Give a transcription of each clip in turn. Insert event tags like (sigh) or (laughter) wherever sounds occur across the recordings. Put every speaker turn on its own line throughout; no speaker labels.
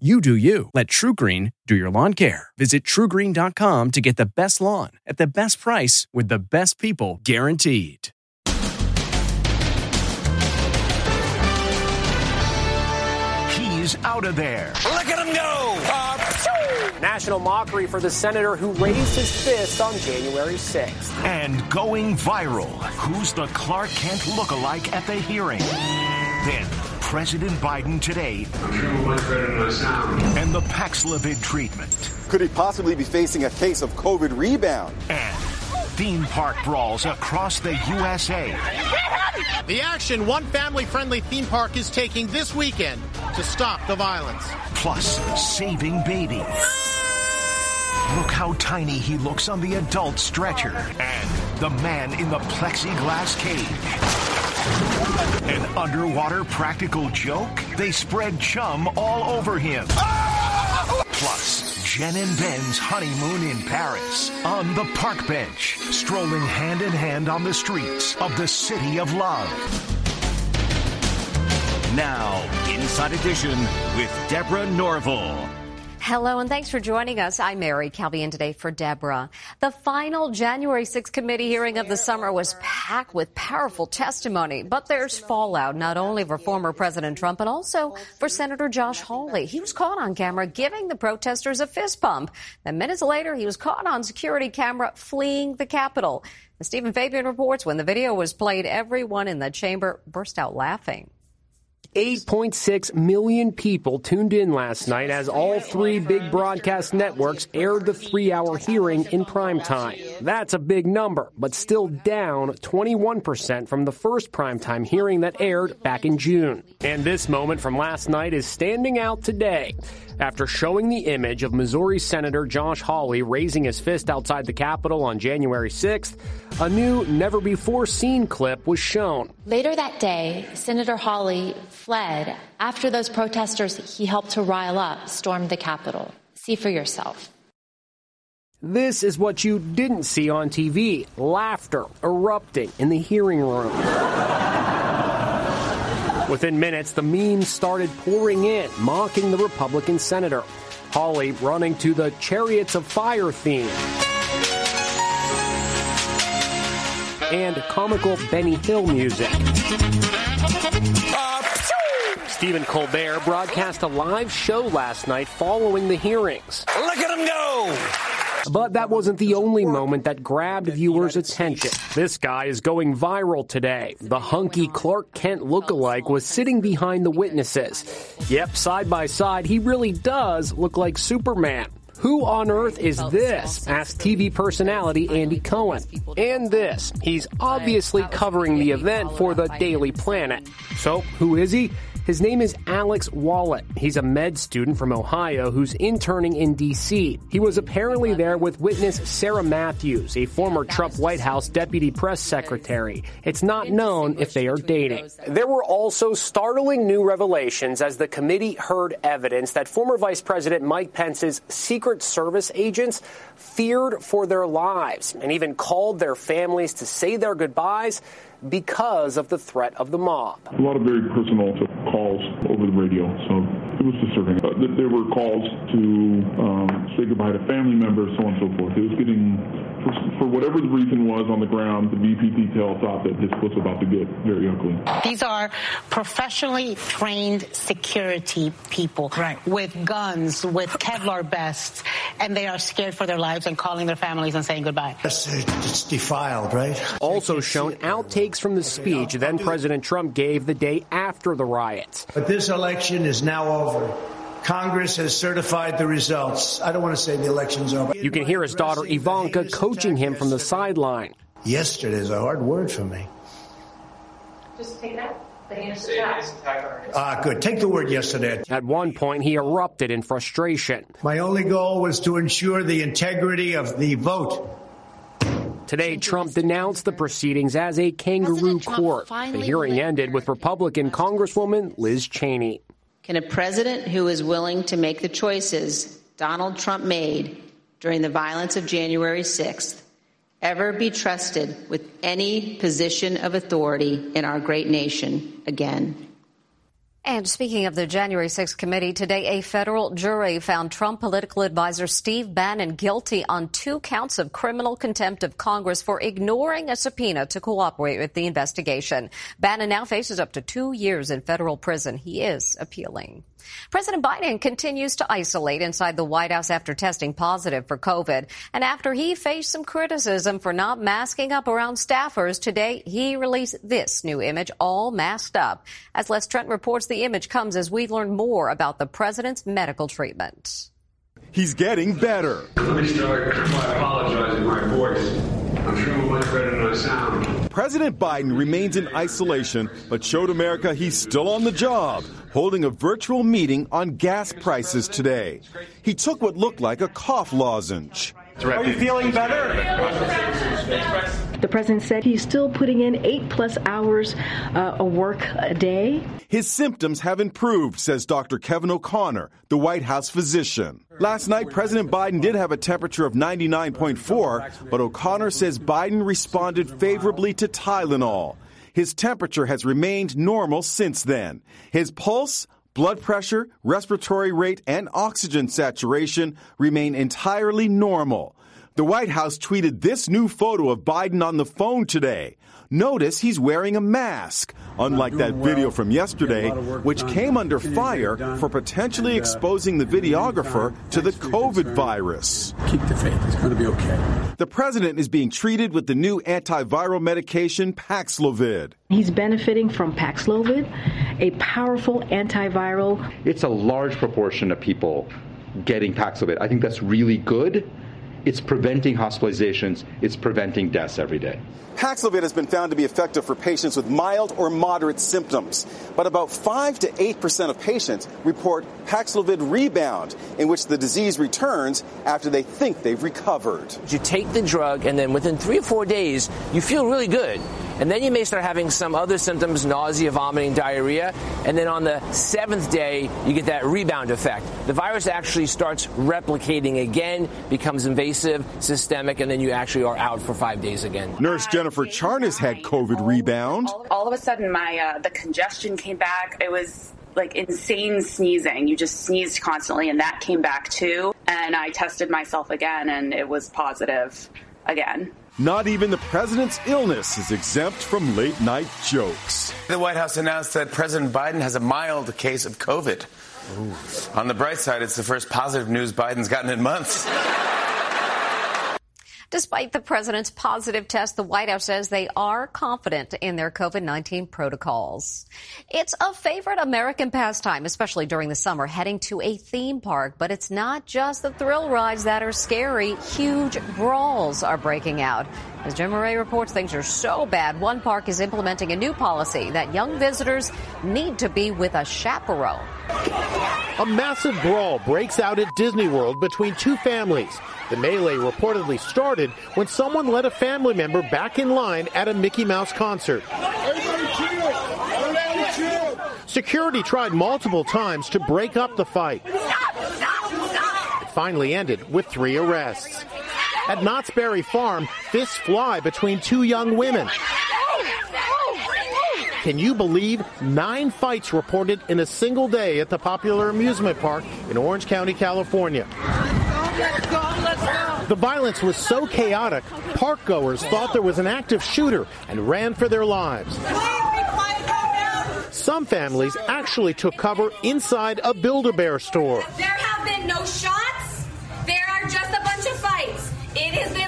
You do you. Let TruGreen do your lawn care. Visit trugreen.com to get the best lawn at the best price with the best people guaranteed.
He's out of there.
Look at him go! Uh,
National mockery for the senator who raised his fist on January 6th.
And going viral. Who's the Clark Kent lookalike at the hearing? Then President Biden today and the Paxlovid treatment.
Could he possibly be facing a case of COVID rebound?
And theme park brawls across the USA.
The action one family friendly theme park is taking this weekend to stop the violence.
Plus, saving baby. Look how tiny he looks on the adult stretcher. And the man in the plexiglass cage. An underwater practical joke? They spread chum all over him. Plus, Jen and Ben's honeymoon in Paris on the park bench, strolling hand in hand on the streets of the city of love.
Now, Inside Edition with Deborah Norville.
Hello and thanks for joining us. I'm Mary Calvi today for Deborah. The final January 6th committee hearing of the summer was packed with powerful testimony, but there's fallout not only for former President Trump but also for Senator Josh Hawley. He was caught on camera giving the protesters a fist bump. Then minutes later, he was caught on security camera fleeing the Capitol. Stephen Fabian reports, when the video was played, everyone in the chamber burst out laughing.
8.6 million people tuned in last night as all three big broadcast networks aired the three hour hearing in prime time. That's a big number, but still down 21% from the first primetime hearing that aired back in June. And this moment from last night is standing out today after showing the image of Missouri Senator Josh Hawley raising his fist outside the Capitol on January 6th, a new never before seen clip was shown.
Later that day, Senator Hawley fled after those protesters he helped to rile up stormed the Capitol. See for yourself.
This is what you didn't see on TV laughter erupting in the hearing room. (laughs) Within minutes, the memes started pouring in, mocking the Republican senator. Hawley running to the Chariots of Fire theme. And comical Benny Hill music. Stephen Colbert broadcast a live show last night following the hearings.
Look at him go!
But that wasn't the only moment that grabbed viewers' attention. This guy is going viral today. The hunky Clark Kent lookalike was sitting behind the witnesses. Yep, side by side, he really does look like Superman. Who on earth is this? asked TV personality Andy Cohen. And this. He's obviously covering the event for the Daily Planet. So, who is he? His name is Alex Wallet. He's a med student from Ohio who's interning in D.C. He was apparently there with witness Sarah Matthews, a former Trump White House deputy press secretary. It's not known if they are dating. There were also startling new revelations as the committee heard evidence that former Vice President Mike Pence's Secret Service agents feared for their lives and even called their families to say their goodbyes because of the threat of the mob.
A lot of very personal calls over the radio, so it was disturbing. Uh, there were calls to um, say goodbye to family members, so on and so forth. It was getting, for, for whatever the reason was on the ground, the VP detail thought that this was about to get very ugly.
These are professionally trained security people
right.
with guns, with Kevlar vests, and they are scared for their lives and calling their families and saying goodbye.
It's, it's defiled, right?
Also shown outtakes from the speech then President Trump gave the day after the riots.
But this election is now over. Congress has certified the results. I don't want to say the election's over.
You can hear his daughter Ivanka coaching him from the sideline.
Yesterday is a hard word for me.
Just take that. The heinous attack.
Ah, good. Take the word yesterday.
At one point, he erupted in frustration.
My only goal was to ensure the integrity of the vote.
Today, Trump denounced the proceedings as a kangaroo court. The hearing ended with Republican Congresswoman Liz Cheney.
Can a president who is willing to make the choices Donald Trump made during the violence of January 6th ever be trusted with any position of authority in our great nation again?
And speaking of the January 6th committee, today a federal jury found Trump political advisor Steve Bannon guilty on two counts of criminal contempt of Congress for ignoring a subpoena to cooperate with the investigation. Bannon now faces up to two years in federal prison. He is appealing. President Biden continues to isolate inside the White House after testing positive for COVID. And after he faced some criticism for not masking up around staffers, today he released this new image, all masked up. As Les Trent reports, the image comes as we learn more about the president's medical treatment.
He's getting better.
Let me start by apologizing my voice. I'm sure I'm much better than I sound.
President Biden remains in isolation, but showed America he's still on the job holding a virtual meeting on gas prices today. He took what looked like a cough lozenge.
Are you feeling better?
The president said he's still putting in eight plus hours uh, of work a day.
His symptoms have improved, says Dr. Kevin O'Connor, the White House physician. Last night, President Biden did have a temperature of 99.4, but O'Connor says Biden responded favorably to Tylenol. His temperature has remained normal since then. His pulse, blood pressure, respiratory rate, and oxygen saturation remain entirely normal. The White House tweeted this new photo of Biden on the phone today. Notice he's wearing a mask, unlike that video from yesterday, which came under fire for potentially exposing the videographer to the COVID virus.
Keep the faith. It's going to be okay.
The president is being treated with the new antiviral medication Paxlovid.
He's benefiting from Paxlovid, a powerful antiviral.
It's a large proportion of people getting Paxlovid. I think that's really good it's preventing hospitalizations, it's preventing deaths every day.
Paxlovid has been found to be effective for patients with mild or moderate symptoms, but about 5 to 8% of patients report Paxlovid rebound, in which the disease returns after they think they've recovered.
You take the drug, and then within three or four days, you feel really good. And then you may start having some other symptoms nausea, vomiting, diarrhea. And then on the seventh day, you get that rebound effect. The virus actually starts replicating again, becomes invasive, systemic, and then you actually are out for five days again.
Nurse Jennifer Charnas had COVID rebound.
All of a sudden, my uh, the congestion came back. It was like insane sneezing. You just sneezed constantly, and that came back too. And I tested myself again, and it was positive again.
Not even the president's illness is exempt from late night jokes.
The White House announced that President Biden has a mild case of COVID. Ooh. On the bright side, it's the first positive news Biden's gotten in months. (laughs)
Despite the president's positive test, the White House says they are confident in their COVID 19 protocols. It's a favorite American pastime, especially during the summer, heading to a theme park. But it's not just the thrill rides that are scary. Huge brawls are breaking out. As Jim Murray reports, things are so bad, one park is implementing a new policy that young visitors need to be with a chaperone.
A massive brawl breaks out at Disney World between two families. The melee reportedly started when someone led a family member back in line at a Mickey Mouse concert. Security tried multiple times to break up the fight. It finally ended with three arrests. At Knott's Berry Farm, fists fly between two young women. Can you believe nine fights reported in a single day at the popular amusement park in Orange County, California? The violence was so chaotic, park goers thought there was an active shooter and ran for their lives. Some families actually took cover inside a Build-A-Bear store.
There have been no shots. There are just a bunch of fights. It has been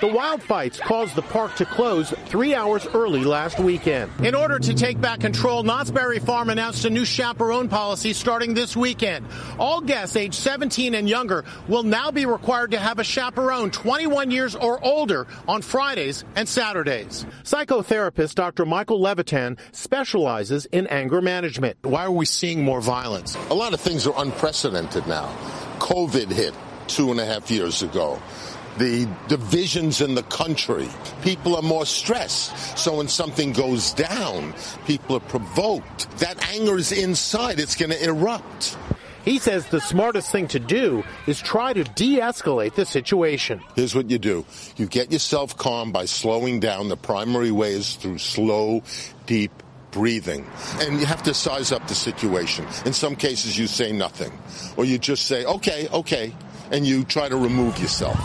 The wild fights caused the park to close three hours early last weekend. In order to take back control, Knott's Berry Farm announced a new chaperone policy starting this weekend. All guests aged 17 and younger will now be required to have a chaperone 21 years or older on Fridays and Saturdays. Psychotherapist Dr. Michael Levitan specializes in anger management.
Why are we seeing more violence? A lot of things are unprecedented now. COVID hit two and a half years ago the divisions in the country. People are more stressed. So when something goes down, people are provoked. That anger is inside. It's going to erupt.
He says the smartest thing to do is try to de-escalate the situation.
Here's what you do. You get yourself calm by slowing down. The primary way is through slow, deep breathing. And you have to size up the situation. In some cases, you say nothing. Or you just say, okay, okay, and you try to remove yourself.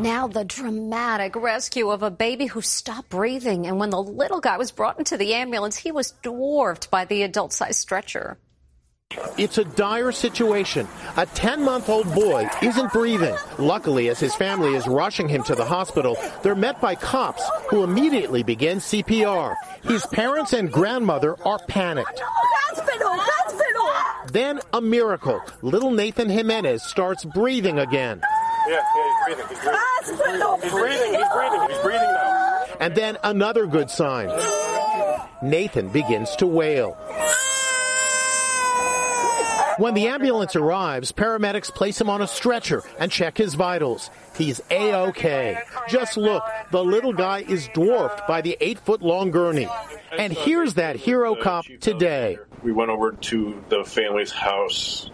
Now, the dramatic rescue of a baby who stopped breathing. And when the little guy was brought into the ambulance, he was dwarfed by the adult sized stretcher.
It's a dire situation. A 10 month old boy isn't breathing. Luckily, as his family is rushing him to the hospital, they're met by cops who immediately begin CPR. His parents and grandmother are panicked. Then a miracle. Little Nathan Jimenez starts breathing again.
Yeah, yeah, he's breathing. He's breathing. Ah, he's breathing. He's breathing. He's breathing. He's breathing now.
And then another good sign. Nathan begins to wail. When the ambulance arrives, paramedics place him on a stretcher and check his vitals. He's A-OK. Just look, the little guy is dwarfed by the eight foot long gurney. And here's that hero cop today.
We went over to the family's house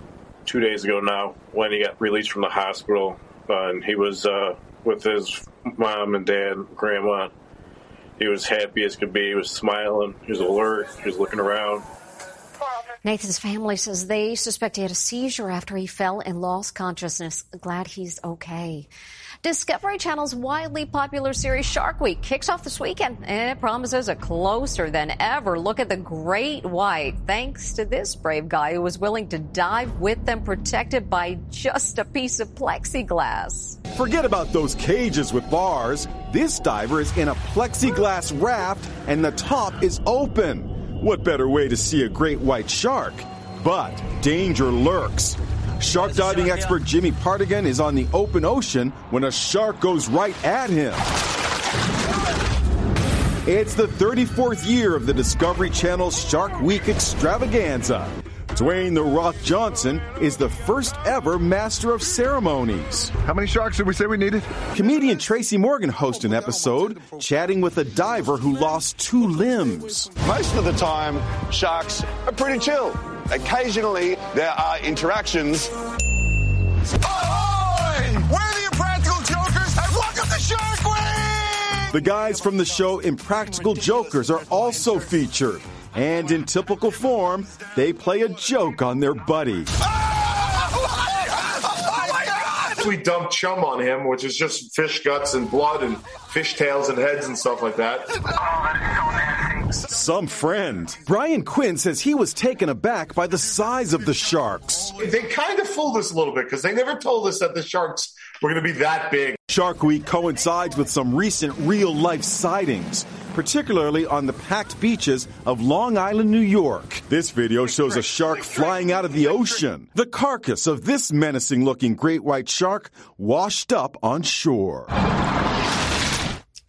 two days ago now when he got released from the hospital. And he was uh, with his mom and dad, grandma. He was happy as could be. He was smiling. He was alert. He was looking around.
Nathan's family says they suspect he had a seizure after he fell and lost consciousness. Glad he's okay. Discovery Channel's widely popular series Shark Week kicks off this weekend and it promises a closer than ever look at the great white thanks to this brave guy who was willing to dive with them protected by just a piece of plexiglass.
Forget about those cages with bars. This diver is in a plexiglass raft and the top is open. What better way to see a great white shark? But danger lurks. Shark diving expert Jimmy Partigan is on the open ocean when a shark goes right at him. It's the 34th year of the Discovery Channel's Shark Week extravaganza. Dwayne The Rock Johnson is the first ever master of ceremonies.
How many sharks did we say we needed?
Comedian Tracy Morgan hosts an episode chatting with a diver who lost two limbs.
Most of the time, sharks are pretty chill. Occasionally, there are interactions.
Ahoy! We're the Impractical Jokers, and welcome to Shark Week!
The guys from the show Impractical Jokers are also featured. And in typical form, they play a joke on their buddy. (laughs)
Oh we dumped chum on him, which is just fish guts and blood and fish tails and heads and stuff like that.
Oh, Some friend. Brian Quinn says he was taken aback by the size of the sharks.
They kind of fooled us a little bit because they never told us that the sharks were going to be that big.
Shark Week coincides with some recent real life sightings particularly on the packed beaches of Long Island, New York. This video shows a shark flying out of the ocean. The carcass of this menacing looking great white shark washed up on shore.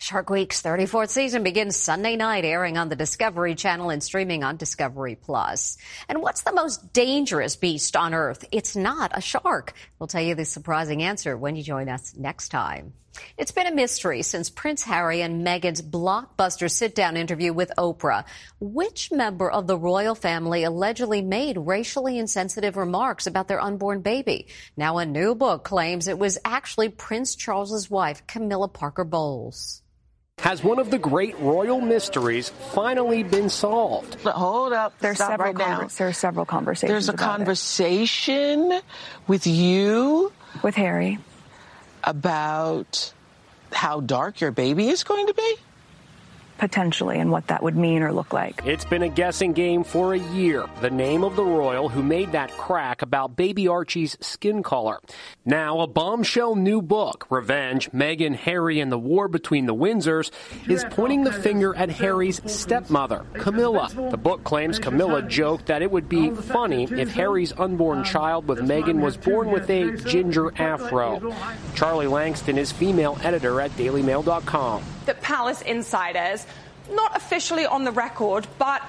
Shark Week's 34th season begins Sunday night, airing on the Discovery Channel and streaming on Discovery Plus. And what's the most dangerous beast on Earth? It's not a shark. We'll tell you the surprising answer when you join us next time. It's been a mystery since Prince Harry and Meghan's blockbuster sit down interview with Oprah. Which member of the royal family allegedly made racially insensitive remarks about their unborn baby? Now, a new book claims it was actually Prince Charles's wife, Camilla Parker Bowles.
Has one of the great royal mysteries finally been solved?
But hold up.
There's
Stop
several
right now.
conver- there are several conversations.
There's a
about it.
conversation with you
with Harry
about how dark your baby is going to be.
Potentially and what that would mean or look like.
It's been a guessing game for a year. The name of the royal who made that crack about baby Archie's skin color. Now, a bombshell new book, Revenge, Meghan, Harry, and the War Between the Windsors, is pointing the finger at Harry's stepmother, Camilla. The book claims Camilla joked that it would be funny if Harry's unborn child with Meghan was born with a ginger afro. Charlie Lankston is female editor at DailyMail.com
that Palace insiders, not officially on the record, but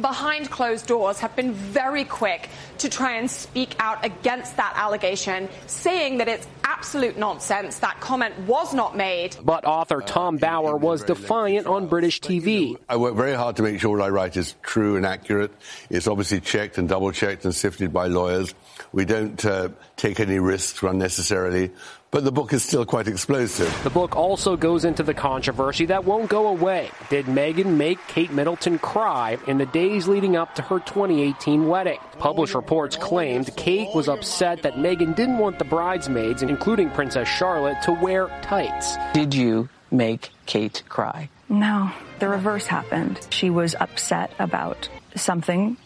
behind closed doors have been very quick to try and speak out against that allegation, saying that it's absolute nonsense. That comment was not made.
But author Tom Bower was defiant on British TV.
I work very hard to make sure what I write is true and accurate. It's obviously checked and double checked and sifted by lawyers. We don't uh, take any risks unnecessarily. But the book is still quite explosive.
The book also goes into the controversy that won't go away. Did Meghan make Kate Middleton cry in the days leading up to her 2018 wedding? Published reports claimed Kate was upset that Meghan didn't want the bridesmaids, including Princess Charlotte, to wear tights.
Did you make Kate cry?
No, the reverse happened. She was upset about something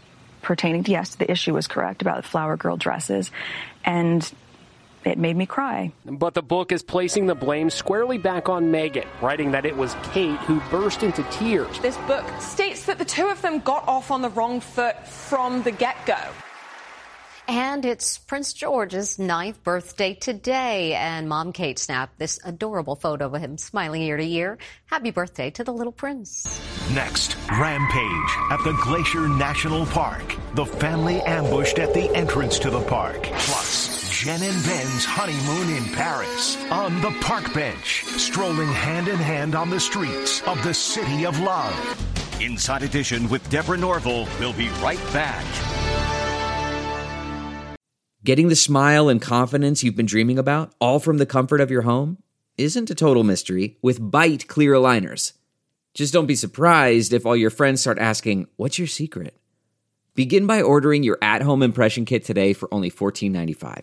pertaining to, yes, the issue was correct about flower girl dresses. And it made me cry.
But the book is placing the blame squarely back on Meghan, writing that it was Kate who burst into tears.
This book states that the two of them got off on the wrong foot from the get go.
And it's Prince George's ninth birthday today. And Mom Kate snapped this adorable photo of him smiling ear to ear. Happy birthday to the little prince.
Next, Rampage at the Glacier National Park. The family ambushed at the entrance to the park. Plus, Jen and Ben's honeymoon in Paris on the park bench, strolling hand in hand on the streets of the city of love. Inside Edition with Deborah Norville will be right back.
Getting the smile and confidence you've been dreaming about, all from the comfort of your home, isn't a total mystery with Byte clear aligners. Just don't be surprised if all your friends start asking, What's your secret? Begin by ordering your at home impression kit today for only $14.95.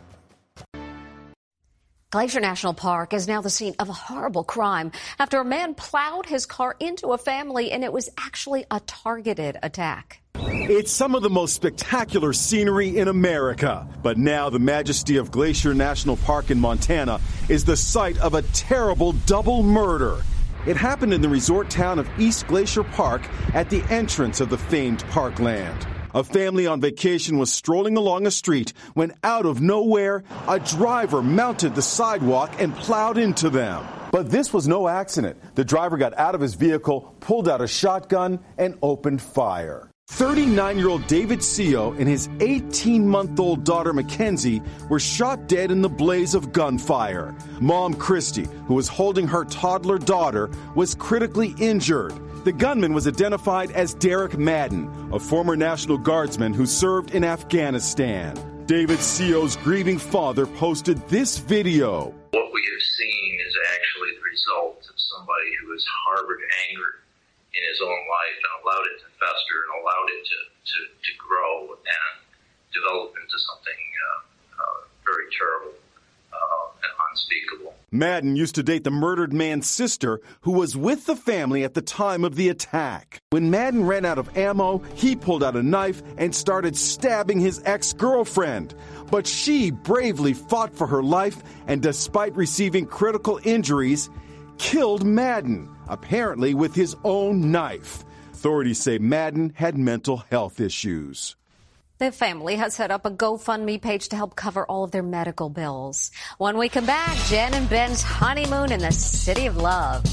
Glacier National Park is now the scene of a horrible crime after a man plowed his car into a family and it was actually a targeted attack.
It's some of the most spectacular scenery in America. But now the majesty of Glacier National Park in Montana is the site of a terrible double murder. It happened in the resort town of East Glacier Park at the entrance of the famed parkland. A family on vacation was strolling along a street when out of nowhere, a driver mounted the sidewalk and plowed into them. But this was no accident. The driver got out of his vehicle, pulled out a shotgun, and opened fire. 39 year old David Seo and his 18 month old daughter Mackenzie were shot dead in the blaze of gunfire. Mom Christy, who was holding her toddler daughter, was critically injured. The gunman was identified as Derek Madden, a former National Guardsman who served in Afghanistan. David Seo's grieving father posted this video.
What we have seen is actually the result of somebody who has harbored anger in his own life and allowed it to fester and allowed it to, to, to grow and develop into something uh, uh, very terrible unspeakable.
Madden used to date the murdered man's sister, who was with the family at the time of the attack. When Madden ran out of ammo, he pulled out a knife and started stabbing his ex girlfriend. But she bravely fought for her life and, despite receiving critical injuries, killed Madden, apparently with his own knife. Authorities say Madden had mental health issues.
The family has set up a GoFundMe page to help cover all of their medical bills. When we come back, Jen and Ben's honeymoon in the city of love.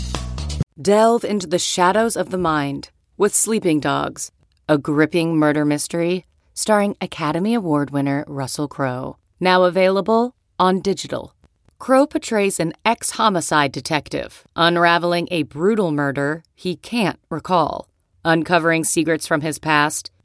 Delve into the shadows of the mind with Sleeping Dogs, a gripping murder mystery starring Academy Award winner Russell Crowe. Now available on digital. Crowe portrays an ex homicide detective unraveling a brutal murder he can't recall. Uncovering secrets from his past,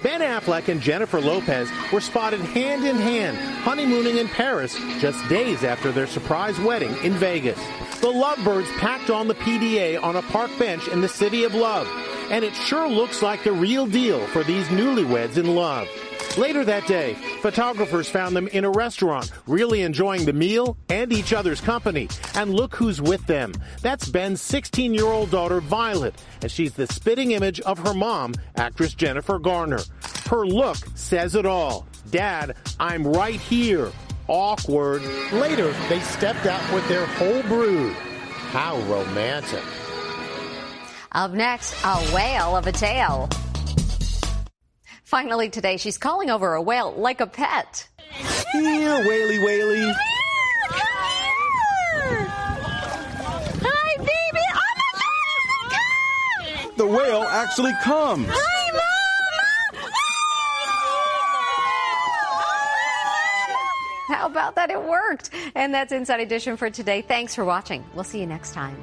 Ben Affleck and Jennifer Lopez were spotted hand in hand honeymooning in Paris just days after their surprise wedding in Vegas. The lovebirds packed on the PDA on a park bench in the city of love, and it sure looks like the real deal for these newlyweds in love. Later that day, photographers found them in a restaurant, really enjoying the meal and each other's company. And look who's with them. That's Ben's 16 year old daughter, Violet, and she's the spitting image of her mom, actress Jennifer Garner. Her look says it all. Dad, I'm right here. Awkward. Later, they stepped out with their whole brood. How romantic.
Up next, a whale of a tale. Finally today, she's calling over a whale like a pet.
Here, whaley, whaley.
Hi, baby. My God!
The whale actually comes.
Hi,
Mom. How about that? It worked. And that's Inside Edition for today. Thanks for watching. We'll see you next time.